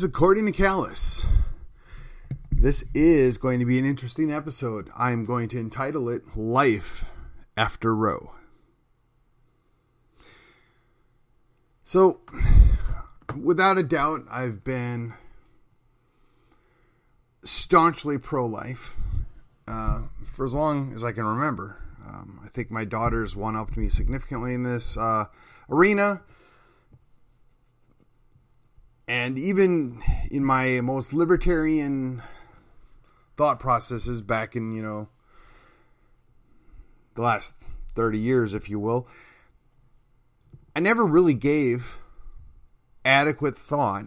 Is according to Callus. This is going to be an interesting episode. I'm going to entitle it Life After Roe. So, without a doubt, I've been staunchly pro life uh, for as long as I can remember. Um, I think my daughters one upped me significantly in this uh, arena. And even in my most libertarian thought processes back in, you know, the last 30 years, if you will, I never really gave adequate thought,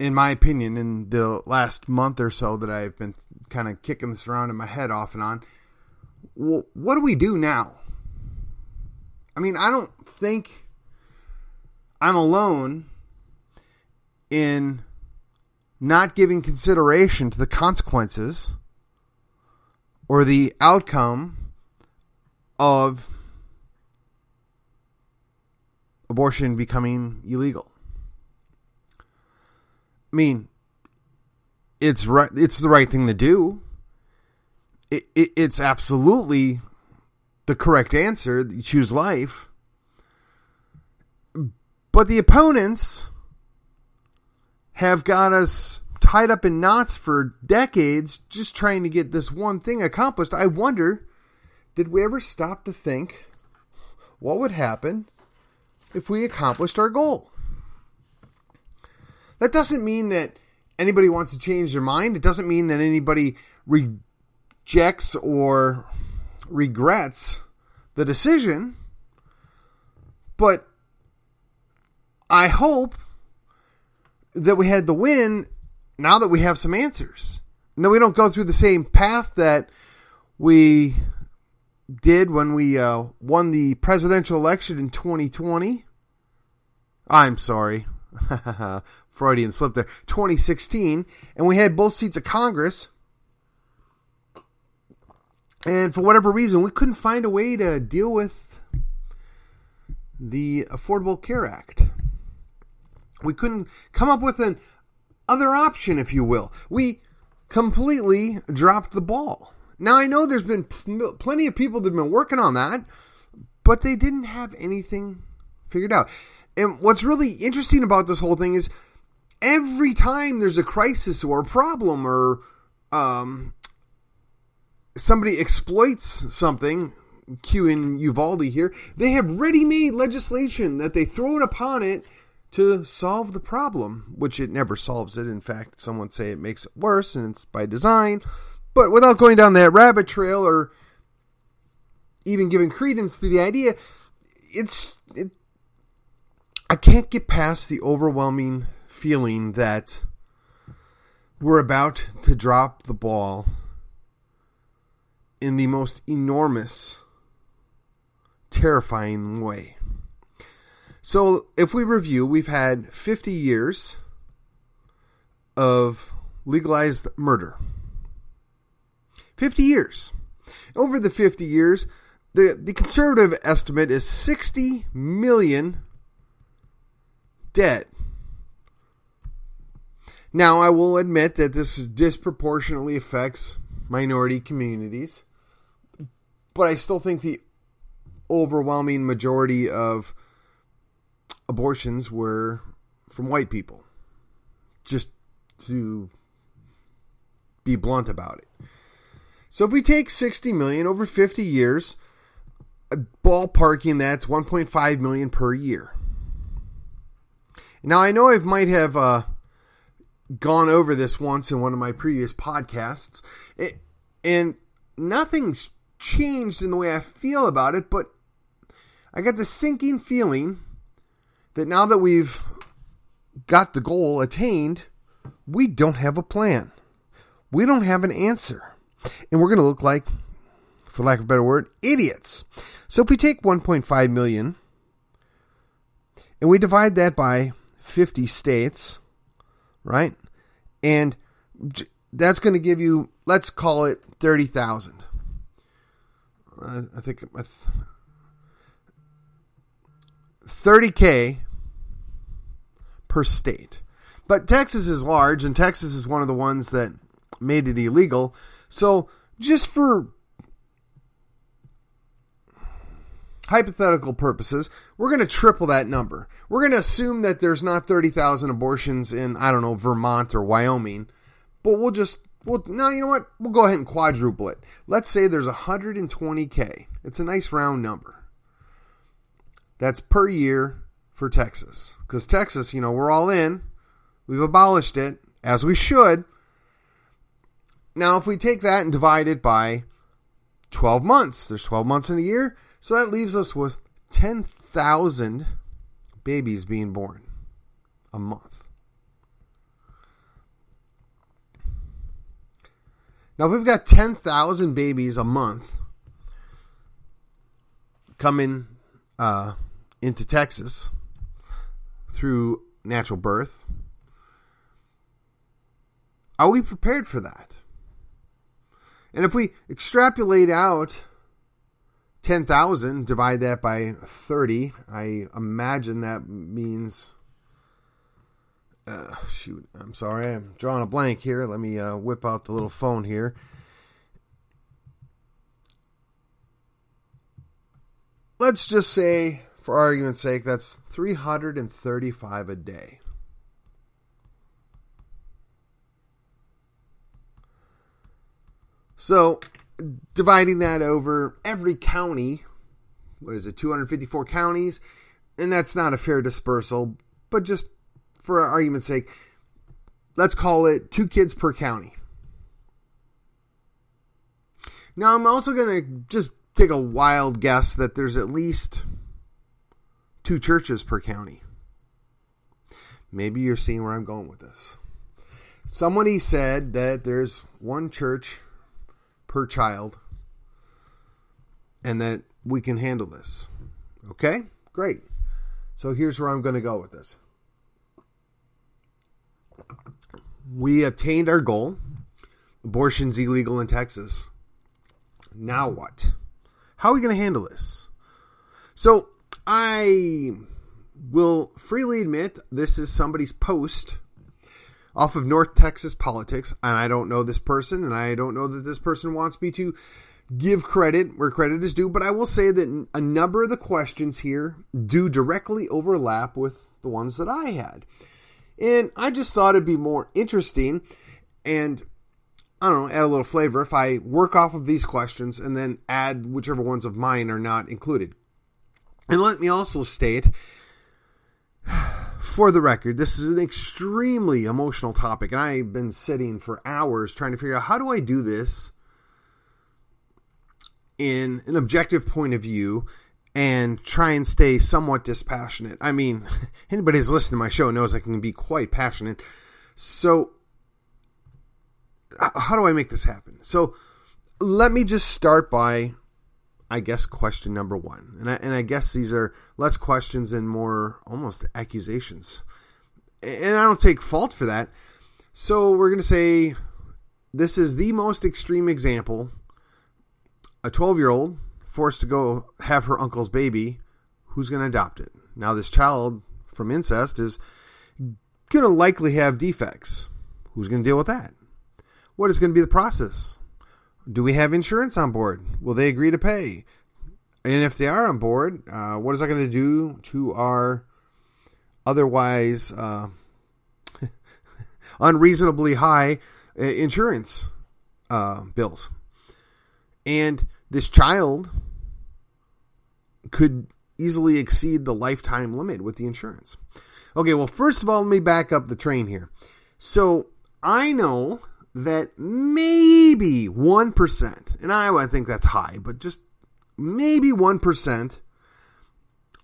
in my opinion, in the last month or so that I've been kind of kicking this around in my head off and on. Well, what do we do now? I mean, I don't think I'm alone in not giving consideration to the consequences or the outcome of abortion becoming illegal. I mean, it's right. It's the right thing to do. It, it, it's absolutely the correct answer. You choose life, but the opponents have got us tied up in knots for decades just trying to get this one thing accomplished. I wonder, did we ever stop to think what would happen if we accomplished our goal? That doesn't mean that anybody wants to change their mind. It doesn't mean that anybody rejects or regrets the decision. But I hope that we had the win now that we have some answers. And that we don't go through the same path that we did when we uh, won the presidential election in 2020. I'm sorry. Freudian slip there. 2016. And we had both seats of Congress. And for whatever reason, we couldn't find a way to deal with the Affordable Care Act. We couldn't come up with an other option, if you will. We completely dropped the ball. Now, I know there's been pl- plenty of people that have been working on that, but they didn't have anything figured out. And what's really interesting about this whole thing is every time there's a crisis or a problem or um, somebody exploits something, Q in Uvalde here, they have ready made legislation that they throw it upon it to solve the problem, which it never solves it. In fact, some would say it makes it worse, and it's by design. But without going down that rabbit trail or even giving credence to the idea, it's it. I can't get past the overwhelming feeling that we're about to drop the ball in the most enormous, terrifying way. So, if we review, we've had 50 years of legalized murder. 50 years. Over the 50 years, the, the conservative estimate is 60 million dead. Now, I will admit that this disproportionately affects minority communities, but I still think the overwhelming majority of abortions were from white people. Just to be blunt about it. So if we take 60 million over 50 years, ballparking that's 1.5 million per year. Now I know I might have uh, gone over this once in one of my previous podcasts, it, and nothing's changed in the way I feel about it, but I got the sinking feeling that now that we've got the goal attained, we don't have a plan. We don't have an answer. And we're going to look like, for lack of a better word, idiots. So if we take 1.5 million and we divide that by 50 states, right? And that's going to give you, let's call it 30,000. Uh, I think 30K per state. But Texas is large, and Texas is one of the ones that made it illegal. So, just for hypothetical purposes, we're going to triple that number. We're going to assume that there's not 30,000 abortions in, I don't know, Vermont or Wyoming, but we'll just, well, no, you know what? We'll go ahead and quadruple it. Let's say there's 120K. It's a nice round number. That's per year for Texas. Because Texas, you know, we're all in. We've abolished it, as we should. Now, if we take that and divide it by 12 months, there's 12 months in a year. So that leaves us with 10,000 babies being born a month. Now, if we've got 10,000 babies a month coming uh, into Texas through natural birth, are we prepared for that? And if we extrapolate out 10,000, divide that by 30, I imagine that means. Uh, shoot, I'm sorry, I'm drawing a blank here. Let me uh, whip out the little phone here. Let's just say, for argument's sake, that's 335 a day. So, dividing that over every county, what is it, 254 counties, and that's not a fair dispersal, but just for argument's sake, let's call it two kids per county. Now, I'm also going to just take a wild guess that there's at least two churches per county. Maybe you're seeing where I'm going with this. Somebody said that there's one church per child and that we can handle this. Okay? Great. So here's where I'm going to go with this. We obtained our goal. Abortion's illegal in Texas. Now what? How are we going to handle this? So I will freely admit this is somebody's post off of North Texas politics, and I don't know this person, and I don't know that this person wants me to give credit where credit is due, but I will say that a number of the questions here do directly overlap with the ones that I had. And I just thought it'd be more interesting and I don't know, add a little flavor if I work off of these questions and then add whichever ones of mine are not included. And let me also state for the record, this is an extremely emotional topic, and I've been sitting for hours trying to figure out how do I do this in an objective point of view and try and stay somewhat dispassionate. I mean, anybody who's listened to my show knows I can be quite passionate. So, how do I make this happen? So, let me just start by I guess, question number one. And I, and I guess these are less questions and more almost accusations. And I don't take fault for that. So we're going to say this is the most extreme example. A 12 year old forced to go have her uncle's baby. Who's going to adopt it? Now, this child from incest is going to likely have defects. Who's going to deal with that? What is going to be the process? Do we have insurance on board? Will they agree to pay? And if they are on board, uh, what is that going to do to our otherwise uh, unreasonably high uh, insurance uh, bills? And this child could easily exceed the lifetime limit with the insurance. Okay, well, first of all, let me back up the train here. So I know that maybe 1%, and I, I think that's high, but just maybe 1%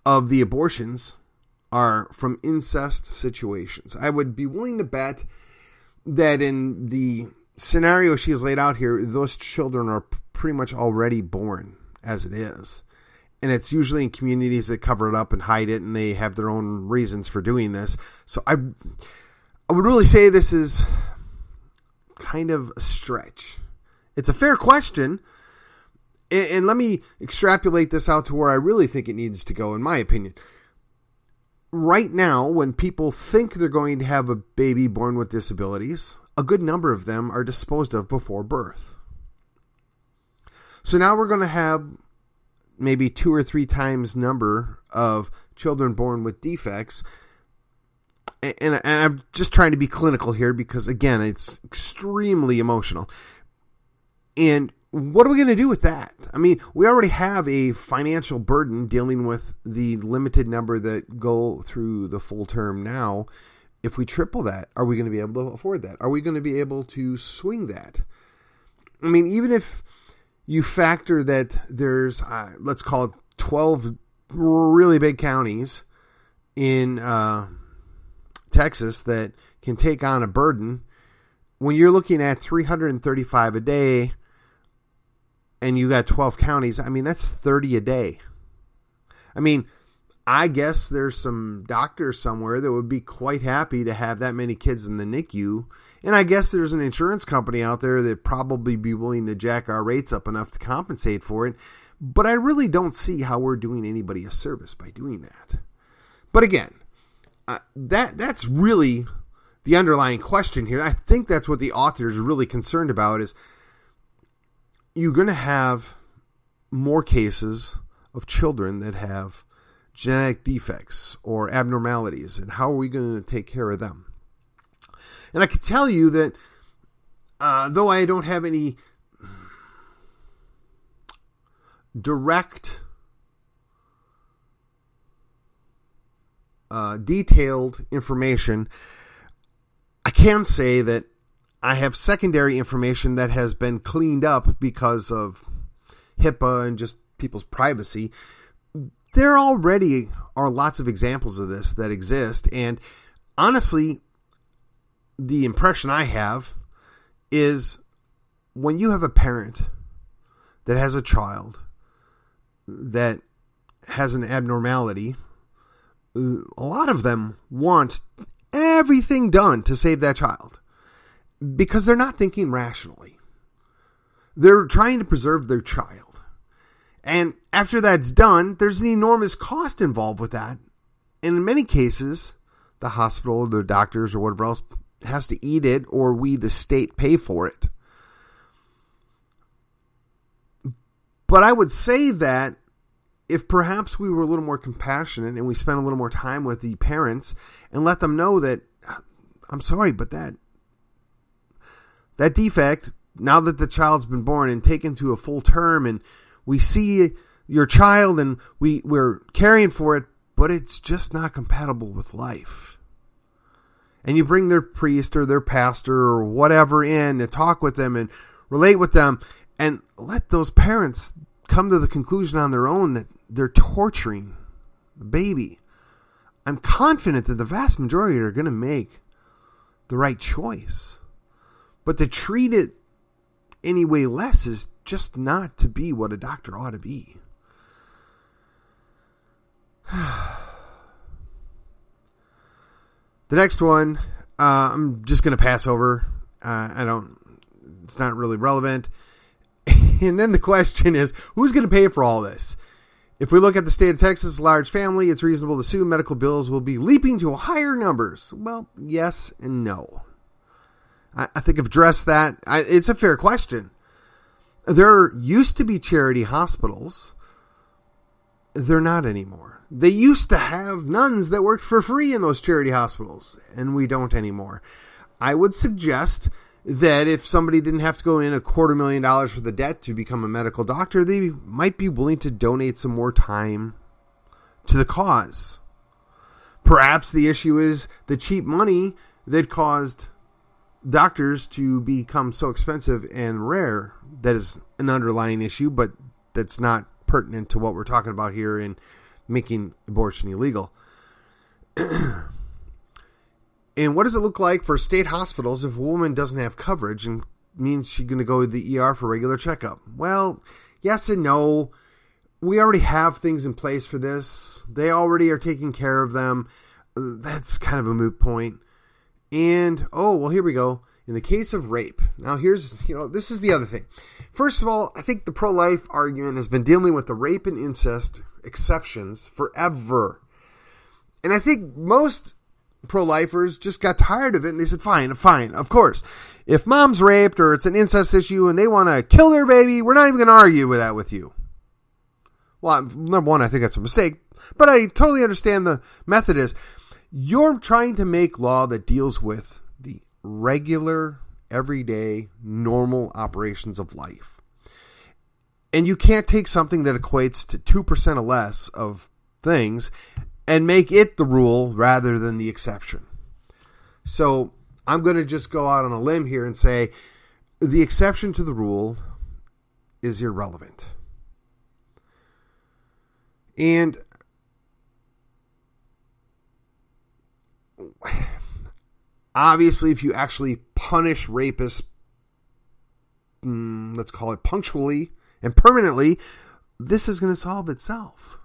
of the abortions are from incest situations. I would be willing to bet that in the scenario she has laid out here, those children are pretty much already born as it is. And it's usually in communities that cover it up and hide it, and they have their own reasons for doing this. So I, I would really say this is kind of a stretch. It's a fair question. And, let me extrapolate this out to where I really think it needs to go, in my opinion. right now, when people think they're going to have a baby born with disabilities, a good number of them are disposed of before birth. So now we're going to have maybe two or three times number of children born with defects. And, I'm just trying to be clinical here because, again, it's extremely emotional. And what are we going to do with that? I mean, we already have a financial burden dealing with the limited number that go through the full term now. If we triple that, are we going to be able to afford that? Are we going to be able to swing that? I mean, even if you factor that there's, uh, let's call it 12 really big counties in uh, Texas that can take on a burden, when you're looking at 335 a day and you got 12 counties, I mean, that's 30 a day. I mean, I guess there's some doctors somewhere that would be quite happy to have that many kids in the NICU. And I guess there's an insurance company out there that probably be willing to jack our rates up enough to compensate for it. But I really don't see how we're doing anybody a service by doing that. But again, that that's really the underlying question here. I think that's what the author is really concerned about is you're going to have more cases of children that have genetic defects or abnormalities, and how are we going to take care of them? And I can tell you that uh, though I don't have any direct, uh, detailed information, I can say that I have secondary information that has been cleaned up because of HIPAA and just people's privacy. There already are lots of examples of this that exist. And honestly, the impression I have is when you have a parent that has a child that has an abnormality, a lot of them want everything done to save that child because they're not thinking rationally. They're trying to preserve their child. And after that's done, there's an enormous cost involved with that. And in many cases, the hospital, the doctors, or whatever else has to eat it, or we, the state, pay for it. But I would say that if perhaps we were a little more compassionate and we spent a little more time with the parents and let them know that ah, I'm sorry, but that that defect, now that the child's been born and taken to a full term, and we see your child and we, we're caring for it, but it's just not compatible with life. And you bring their priest or their pastor or whatever in to talk with them and relate with them and let those parents come to the conclusion on their own that they're torturing the baby. I'm confident that the vast majority are going to make the right choice. But to treat it any way less is just not to be what a doctor ought to be. the next one, uh, I'm just going to pass over. Uh, I don't, it's not really relevant. and then the question is who's going to pay for all this? If we look at the state of Texas, large family, it's reasonable to assume medical bills will be leaping to higher numbers. Well, yes and no. I, I think I've addressed that. I, it's a fair question. There used to be charity hospitals. They're not anymore. They used to have nuns that worked for free in those charity hospitals, and we don't anymore. I would suggest that if somebody didn't have to go in a quarter million dollars for the debt to become a medical doctor, they might be willing to donate some more time to the cause. Perhaps the issue is the cheap money that caused doctors to become so expensive and rare that is an underlying issue, but that's not pertinent to what we're talking about here in making abortion illegal. and what does it look like for state hospitals if a woman doesn't have coverage and means she's going to go to the ER for regular checkup? Well, yes and no. We already have things in place for this. They already are taking care of them. That's kind of a moot point. And oh, well, here we go. In the case of rape, now here's, you know, this is the other thing. First of all, I think the pro life argument has been dealing with the rape and incest exceptions forever. And I think most pro lifers just got tired of it and they said, fine, fine, of course. If mom's raped or it's an incest issue and they want to kill their baby, we're not even going to argue with that with you. Well, number one, I think that's a mistake, but I totally understand the method is you're trying to make law that deals with the regular, everyday, normal operations of life. And you can't take something that equates to 2% or less of things and make it the rule rather than the exception. So I'm going to just go out on a limb here and say the exception to the rule is irrelevant. And obviously, if you actually punish rapists, mm, let's call it punctually and permanently, this is going to solve itself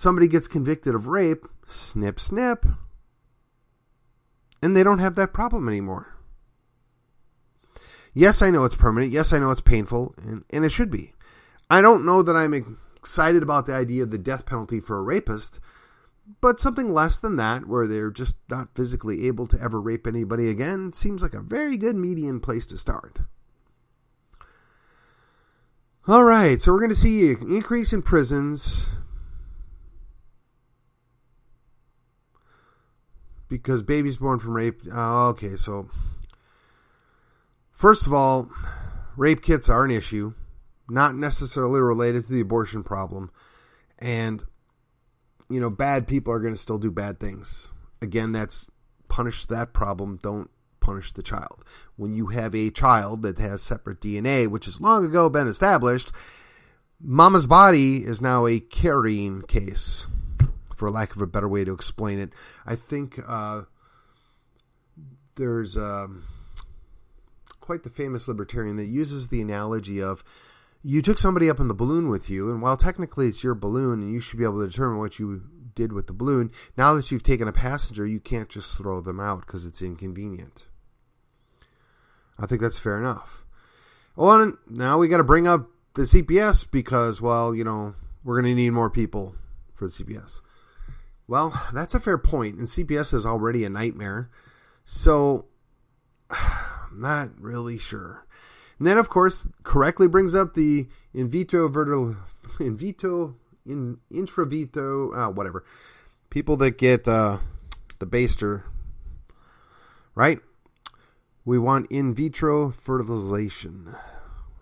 somebody gets convicted of rape, snip, snip, and they don't have that problem anymore. Yes, I know it's permanent. Yes, I know it's painful, and, and it should be. I don't know that I'm excited about the idea of the death penalty for a rapist, but something less than that, where they're just not physically able to ever rape anybody again, seems like a very good median place to start. All right, so we're going to see an increase in prisons, because babies born from rape. Uh, okay, so first of all, rape kits are an issue, not necessarily related to the abortion problem, and you know, bad people are going to still do bad things. Again, that's punish that problem. Don't punish the child. When you have a child that has separate DNA, which has long ago been established, mama's body is now a carrying case for lack of a better way to explain it. I think uh, there's um, quite the famous libertarian that uses the analogy of you took somebody up in the balloon with you, and while technically it's your balloon and you should be able to determine what you did with the balloon, now that you've taken a passenger, you can't just throw them out because it's inconvenient. I think that's fair enough. Well, now we got to bring up the CPS because, well, you know, we're going to need more people for the CPS. Well, that's a fair point, and CPS is already a nightmare. So, I'm not really sure. And then, of course, correctly brings up the in vitro vertical, in vitro, in intravito, uh, whatever. People that get uh, the baster, right? We want in vitro fertilization.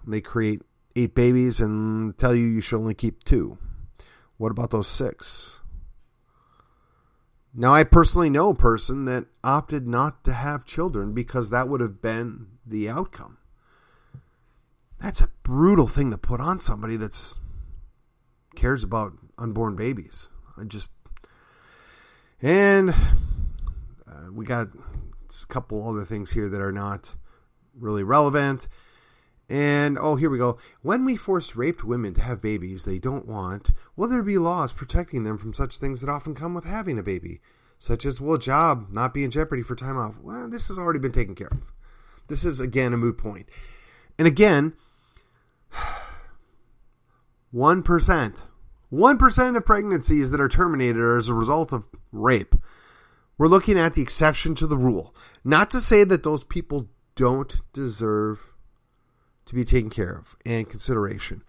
They create eight babies and tell you you should only keep two. What about those six? Now, I personally know a person that opted not to have children because that would have been the outcome. That's a brutal thing to put on somebody that's cares about unborn babies. I just and uh, we got a couple other things here that are not really relevant. And oh, here we go. When we force raped women to have babies they don't want, will there be laws protecting them from such things that often come with having a baby? Such as, will a job not be in jeopardy for time off? Well, this has already been taken care of. This is, again, a moot point. And again, 1%, 1% of pregnancies that are terminated are as a result of rape. We're looking at the exception to the rule. Not to say that those people don't deserve to be taken care of and consideration.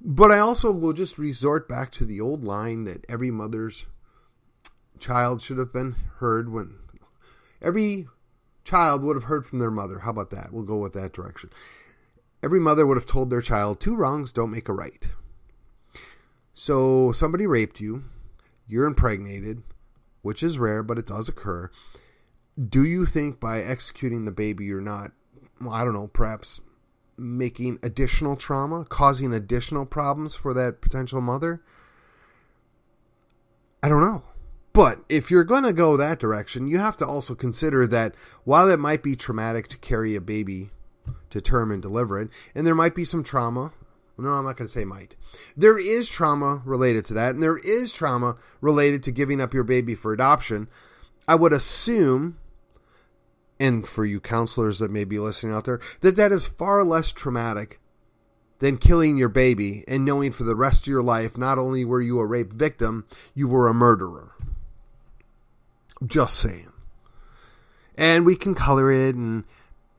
But I also will just resort back to the old line that every mother's child should have been heard when every child would have heard from their mother. How about that? We'll go with that direction. Every mother would have told their child, two wrongs don't make a right. So somebody raped you, you're impregnated, which is rare, but it does occur. Do you think by executing the baby you're not, well, I don't know, perhaps making additional trauma, causing additional problems for that potential mother? I don't know. But if you're going to go that direction, you have to also consider that while it might be traumatic to carry a baby to term and deliver it, and there might be some trauma. No, I'm not going to say might. There is trauma related to that, and there is trauma related to giving up your baby for adoption. I would assume and for you counselors that may be listening out there, that that is far less traumatic than killing your baby and knowing for the rest of your life not only were you a rape victim, you were a murderer. Just saying. And we can color it and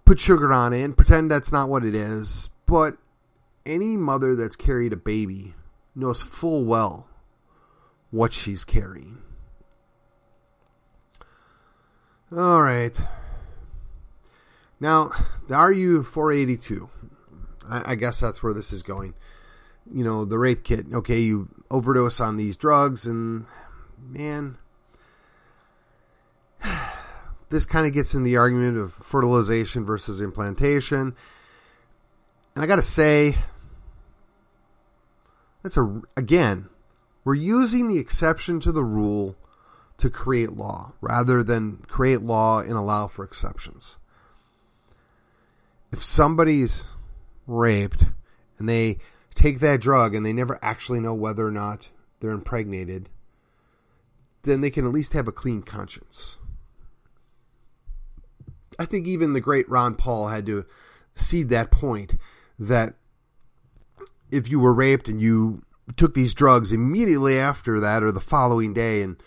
put sugar on it and pretend that's not what it is. But any mother that's carried a baby knows full well what she's carrying. All right. Now, the RU 482, I, I guess that's where this is going. You know, the rape kit. Okay, you overdose on these drugs, and man, this kind of gets in the argument of fertilization versus implantation. And I got to say, that's a, again, we're using the exception to the rule to create law rather than create law and allow for exceptions. If somebody's raped and they take that drug and they never actually know whether or not they're impregnated, then they can at least have a clean conscience. I think even the great Ron Paul had to see that point that if you were raped and you took these drugs immediately after that or the following day and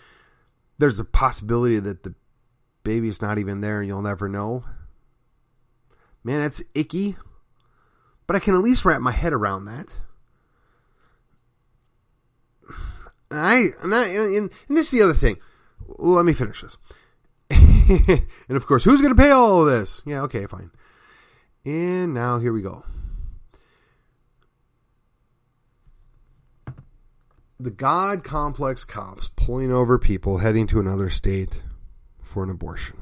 there's a possibility that the baby's not even there and you'll never know. Man, that's icky. But I can at least wrap my head around that. And I, and, I, and, and this is the other thing. Let me finish this. and of course, who's going to pay all of this? Yeah, okay, fine. And now here we go. The God complex cops pulling over people heading to another state for an abortion.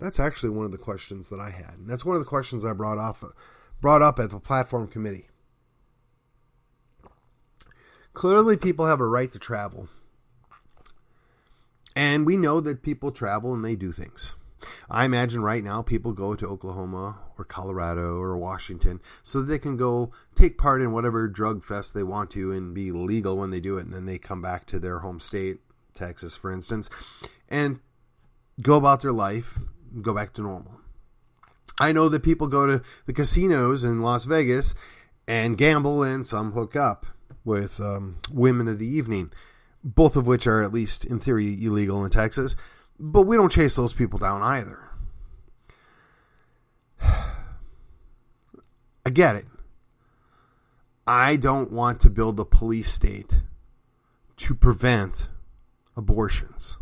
That's actually one of the questions that I had. And that's one of the questions I brought off brought up at the platform committee. Clearly people have a right to travel and we know that people travel and they do things. I imagine right now people go to Oklahoma or Colorado or Washington so that they can go take part in whatever drug fest they want to and be legal when they do it. And then they come back to their home state, Texas, for instance, and go about their life, go back to normal. I know that people go to the casinos in Las Vegas and gamble and some hook up with um, women of the evening both of which are at least in theory illegal in Texas. But we don't chase those people down either. I get it. I don't want to build a police state to prevent abortions.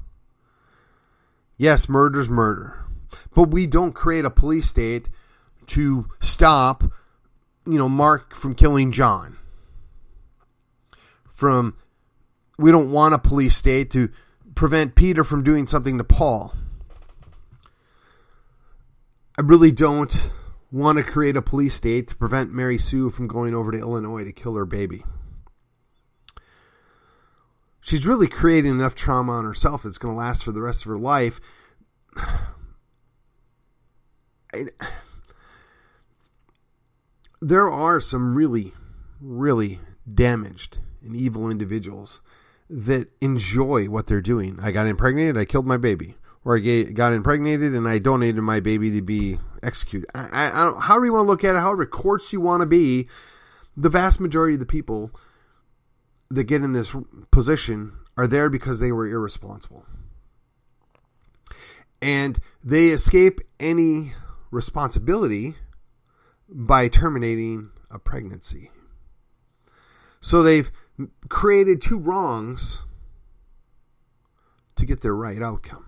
Yes, murder's murder. But we don't create a police state to stop, you know, Mark from killing John. From we don't want a police state to prevent Peter from doing something to Paul. I really don't want to create a police state to prevent Mary Sue from going over to Illinois to kill her baby. She's really creating enough trauma on herself that's going to last for the rest of her life. I, there are some really, really damaged and evil individuals that enjoy what they're doing. I got impregnated, I killed my baby, or I got impregnated and I donated my baby to be executed. I, I, I however you want to look at it, however courts you want to be, the vast majority of the people that get in this position are there because they were irresponsible. And they escape any responsibility by terminating a pregnancy. So they've created two wrongs to get their right outcome.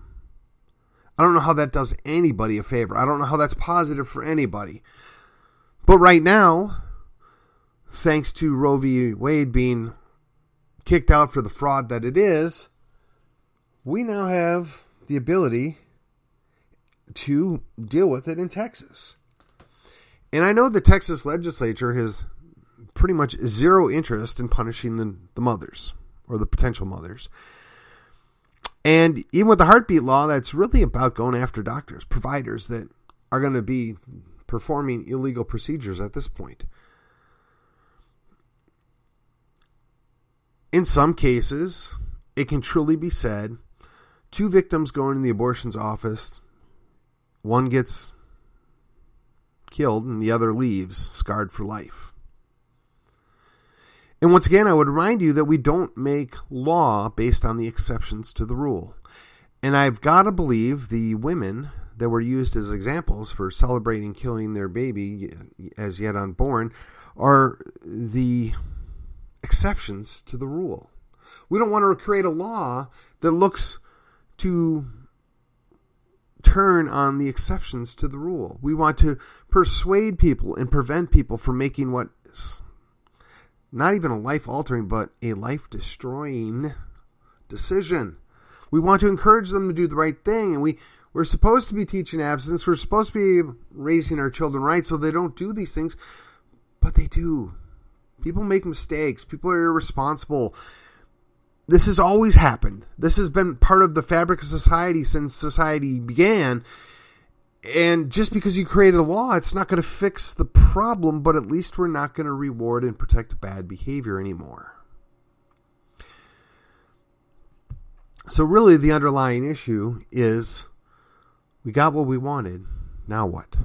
I don't know how that does anybody a favor. I don't know how that's positive for anybody. But right now, thanks to Roe v. Wade being kicked out for the fraud that it is, we now have the ability to deal with it in Texas. And I know the Texas legislature has pretty much zero interest in punishing the, the mothers or the potential mothers. And even with the heartbeat law, that's really about going after doctors, providers that are going to be performing illegal procedures at this point. In some cases, it can truly be said two victims going in the abortion's office, one gets killed and the other leaves scarred for life. And once again, I would remind you that we don't make law based on the exceptions to the rule. And I've got to believe the women that were used as examples for celebrating killing their baby as yet unborn are the exceptions to the rule. We don't want to create a law that looks to turn on the exceptions to the rule. We want to persuade people and prevent people from making what is not even a life altering, but a life destroying decision. We want to encourage them to do the right thing, and we, we're supposed to be teaching abstinence. We're supposed to be raising our children right so they don't do these things, but they do. People make mistakes, people are irresponsible. This has always happened. This has been part of the fabric of society since society began. And just because you created a law, it's not going to fix the problem, but at least we're not going to reward and protect bad behavior anymore. So, really, the underlying issue is we got what we wanted. Now what?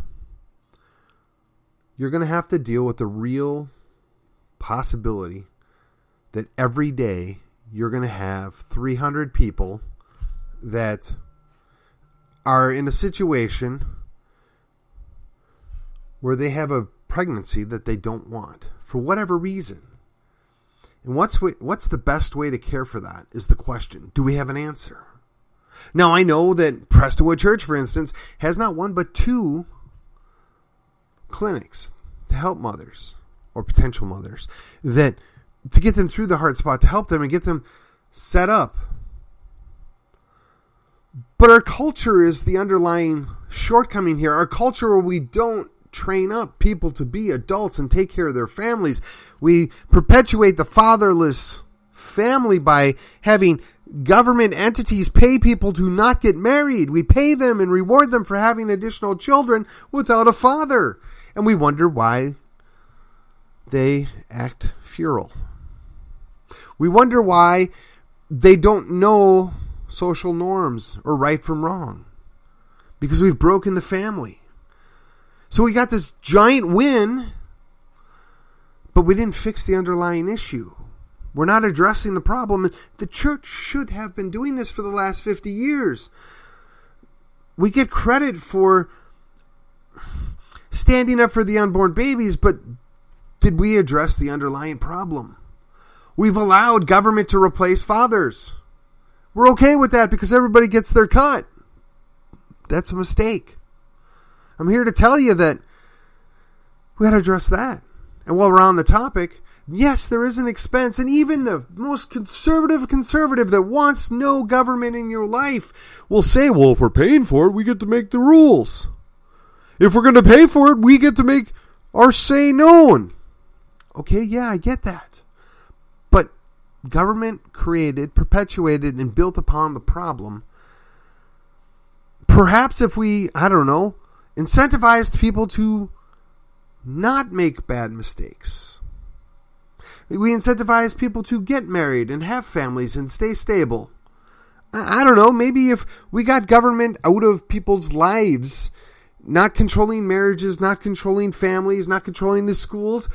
You're going to have to deal with the real possibility that every day you're going to have 300 people that are in a situation where they have a pregnancy that they don't want for whatever reason. And what's what's the best way to care for that is the question. Do we have an answer? Now I know that Prestonwood Church, for instance, has not one but two clinics to help mothers or potential mothers that to get them through the hard spot to help them and get them set up. But our culture is the underlying shortcoming here. Our culture where we don't train up people to be adults and take care of their families. We perpetuate the fatherless family by having government entities pay people to not get married. We pay them and reward them for having additional children without a father. And we wonder why they act feral. We wonder why they don't know social norms or right from wrong because we've broken the family. So we got this giant win, but we didn't fix the underlying issue. We're not addressing the problem. The church should have been doing this for the last 50 years. We get credit for standing up for the unborn babies, but did we address the underlying problem? We've allowed government to replace fathers. We're okay with that because everybody gets their cut. That's a mistake. I'm here to tell you that we got to address that. And while we're on the topic, yes, there is an expense, and even the most conservative conservative that wants no government in your life will say, well, if we're paying for it, we get to make the rules. If we're going to pay for it, we get to make our say known. Okay, yeah, I get that. Government created, perpetuated, and built upon the problem. Perhaps if we, I don't know, incentivized people to not make bad mistakes. We incentivize people to get married and have families and stay stable. I don't know, maybe if we got government out of people's lives, not controlling marriages, not controlling families, not controlling the schools,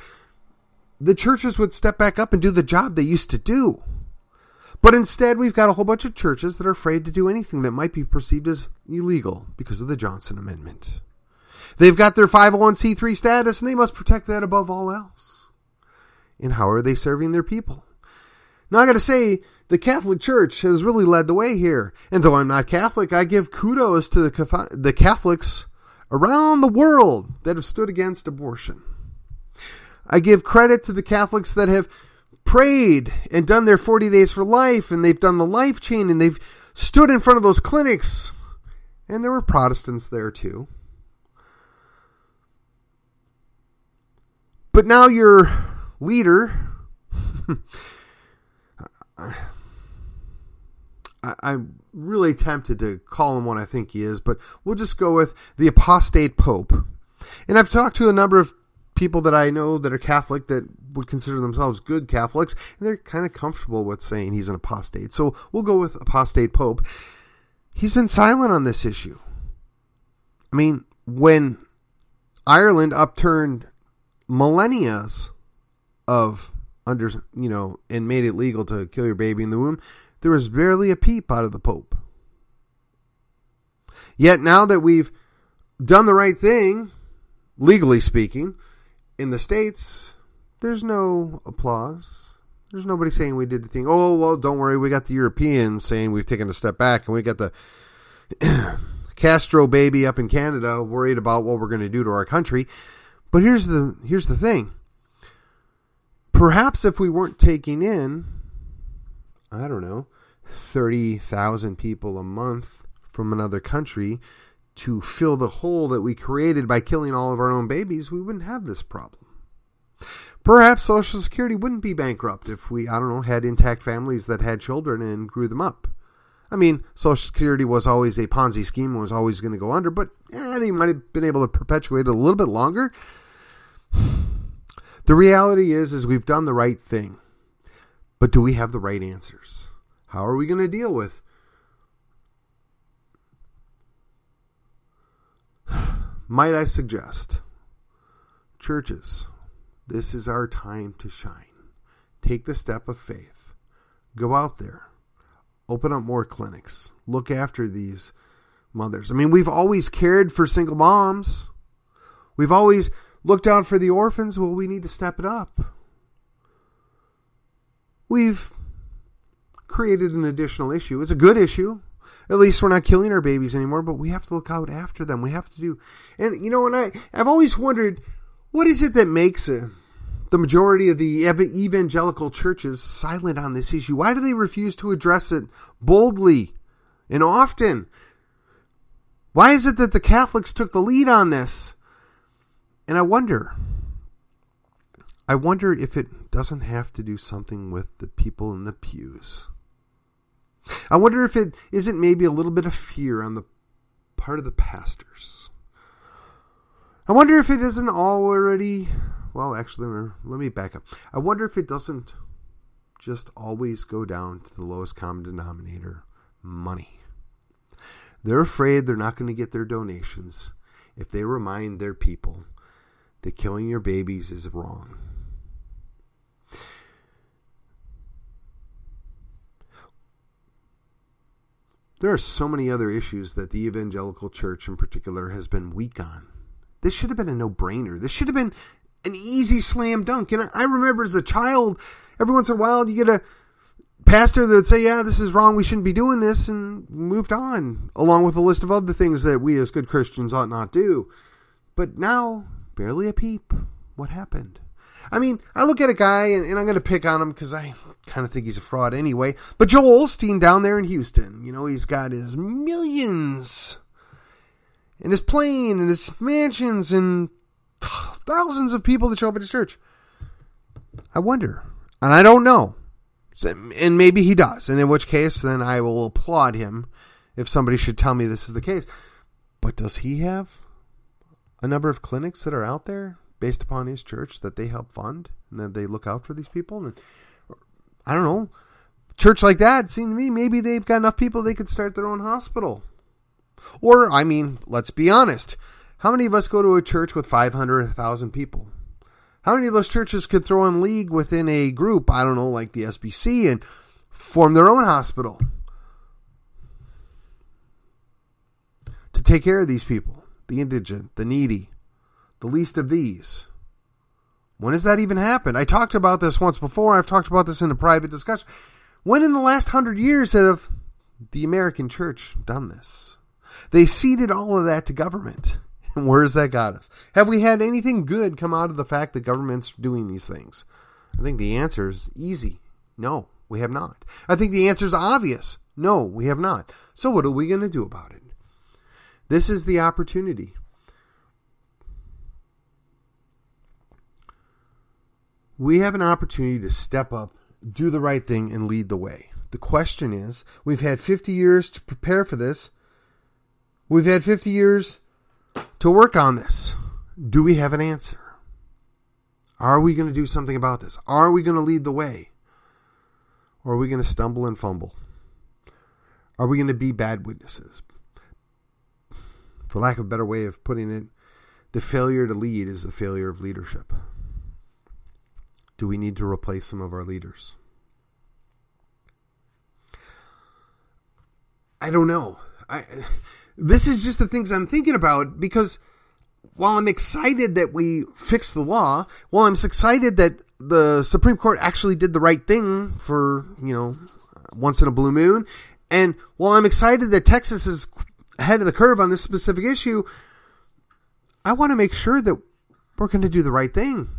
the churches would step back up and do the job they used to do. But instead, we've got a whole bunch of churches that are afraid to do anything that might be perceived as illegal because of the Johnson Amendment. They've got their 501c3 status and they must protect that above all else. And how are they serving their people? Now, I got to say, the Catholic Church has really led the way here. And though I'm not Catholic, I give kudos to the, the Catholics around the world that have stood against abortion. I give credit to the Catholics that have prayed and done their 40 days for life and they've done the life chain and they've stood in front of those clinics. And there were Protestants there too. But now your leader, I, I'm really tempted to call him what I think he is, but we'll just go with the apostate pope. And I've talked to a number of people that I know that are Catholic that would consider themselves good Catholics, and they're kind of comfortable with saying he's an apostate. So we'll go with apostate pope. He's been silent on this issue. I mean, when Ireland upturned millennia's of under, you know, and made it legal to kill your baby in the womb, there was barely a peep out of the Pope. Yet now that we've done the right thing, legally speaking, in the States, there's no applause. There's nobody saying we did the thing. Oh, well, don't worry. We got the Europeans saying we've taken a step back, and we got the Castro baby up in Canada worried about what we're going to do to our country. But here's the here's the thing. Perhaps if we weren't taking in, I don't know, thirty thousand people a month from another country to fill the hole that we created by killing all of our own babies, we wouldn't have this problem. Perhaps Social Security wouldn't be bankrupt if we, I don't know, had intact families that had children and grew them up. I mean, Social Security was always a Ponzi scheme and was always going to go under, but eh, they might have been able to perpetuate it a little bit longer. The reality is, is we've done the right thing, but do we have the right answers? How are we going to deal with? Might I suggest, churches, this is our time to shine. Take the step of faith. Go out there. Open up more clinics. Look after these mothers. I mean, we've always cared for single moms. We've always looked out for the orphans. Well, we need to step it up. We've created an additional issue. It's a good issue. At least we're not killing our babies anymore, but we have to look out after them. We have to do. And, you know, and I, I've always wondered what is it that makes a, the majority of the evangelical churches silent on this issue? Why do they refuse to address it boldly and often? Why is it that the Catholics took the lead on this? And I wonder, I wonder if it doesn't have to do something with the people in the pews. I wonder if it isn't maybe a little bit of fear on the part of the pastors. I wonder if it isn't already. Well, actually, let me back up. I wonder if it doesn't just always go down to the lowest common denominator money. They're afraid they're not going to get their donations if they remind their people that killing your babies is wrong. There are so many other issues that the evangelical church in particular has been weak on. This should have been a no brainer. This should have been an easy slam dunk. And I remember as a child, every once in a while, you get a pastor that would say, Yeah, this is wrong. We shouldn't be doing this, and moved on, along with a list of other things that we as good Christians ought not do. But now, barely a peep. What happened? I mean, I look at a guy, and, and I'm going to pick on him because I kind of think he's a fraud anyway. But Joel Osteen down there in Houston, you know, he's got his millions and his plane and his mansions and thousands of people that show up at his church. I wonder, and I don't know, and maybe he does, and in which case, then I will applaud him if somebody should tell me this is the case. But does he have a number of clinics that are out there based upon his church that they help fund and that they look out for these people? And I don't know, church like that, seem to me, maybe they've got enough people they could start their own hospital. Or, I mean, let's be honest. How many of us go to a church with 500, 1,000 people? How many of those churches could throw in league within a group, I don't know, like the SBC, and form their own hospital to take care of these people, the indigent, the needy, the least of these? When has that even happened? I talked about this once before. I've talked about this in a private discussion. When in the last hundred years have the American church done this? They ceded all of that to government. And where has that got us? Have we had anything good come out of the fact that government's doing these things? I think the answer is easy. No, we have not. I think the answer is obvious. No, we have not. So what are we going to do about it? This is the opportunity. We have an opportunity to step up, do the right thing, and lead the way. The question is we've had 50 years to prepare for this. We've had 50 years to work on this. Do we have an answer? Are we going to do something about this? Are we going to lead the way? Or are we going to stumble and fumble? Are we going to be bad witnesses? For lack of a better way of putting it, the failure to lead is the failure of leadership. Do we need to replace some of our leaders? I don't know. I this is just the things I'm thinking about because while I'm excited that we fixed the law, while I'm excited that the Supreme Court actually did the right thing for, you know, once in a blue moon, and while I'm excited that Texas is ahead of the curve on this specific issue, I want to make sure that we're going to do the right thing.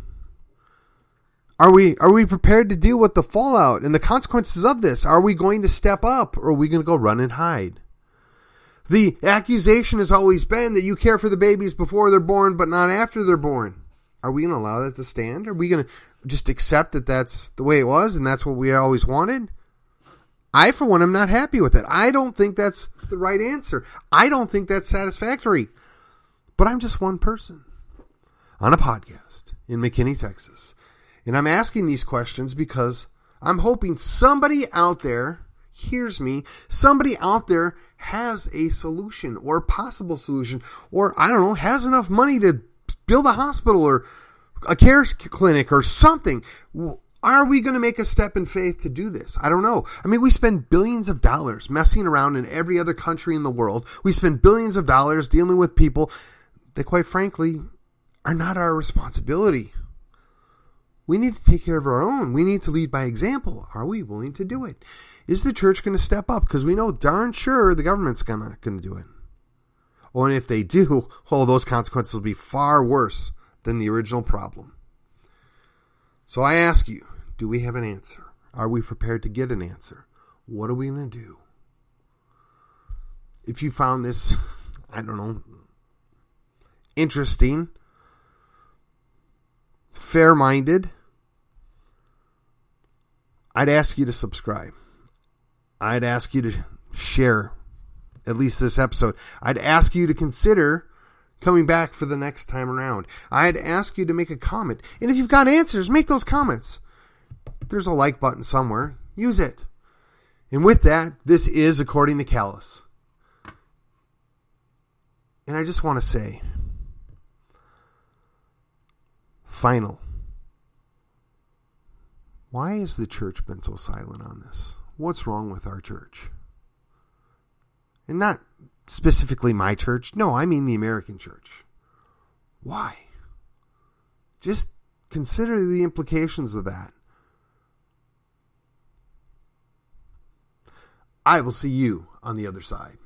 Are we are we prepared to deal with the fallout and the consequences of this? Are we going to step up or are we going to go run and hide? The accusation has always been that you care for the babies before they're born but not after they're born. Are we going to allow that to stand? Are we going to just accept that that's the way it was and that's what we always wanted? I, for one, am not happy with it. I don't think that's the right answer. I don't think that's satisfactory. But I'm just one person on a podcast in McKinney, Texas. And I'm asking these questions because I'm hoping somebody out there hears me. Somebody out there has a solution or a possible solution, or I don't know, has enough money to build a hospital or a care clinic or something. Are we going to make a step in faith to do this? I don't know. I mean, we spend billions of dollars messing around in every other country in the world. We spend billions of dollars dealing with people that, quite frankly, are not our responsibility. We need to take care of our own. We need to lead by example. Are we willing to do it? Is the church going to step up? Because we know darn sure the government's going to do it. Oh, and if they do, oh, those consequences will be far worse than the original problem. So I ask you, do we have an answer? Are we prepared to get an answer? What are we going to do? If you found this, I don't know, interesting, fair minded, I'd ask you to subscribe. I'd ask you to share at least this episode. I'd ask you to consider coming back for the next time around. I'd ask you to make a comment. And if you've got answers, make those comments. There's a like button somewhere. Use it. And with that, this is According to Callus. And I just want to say final. Why has the church been so silent on this? What's wrong with our church? And not specifically my church. No, I mean the American church. Why? Just consider the implications of that. I will see you on the other side.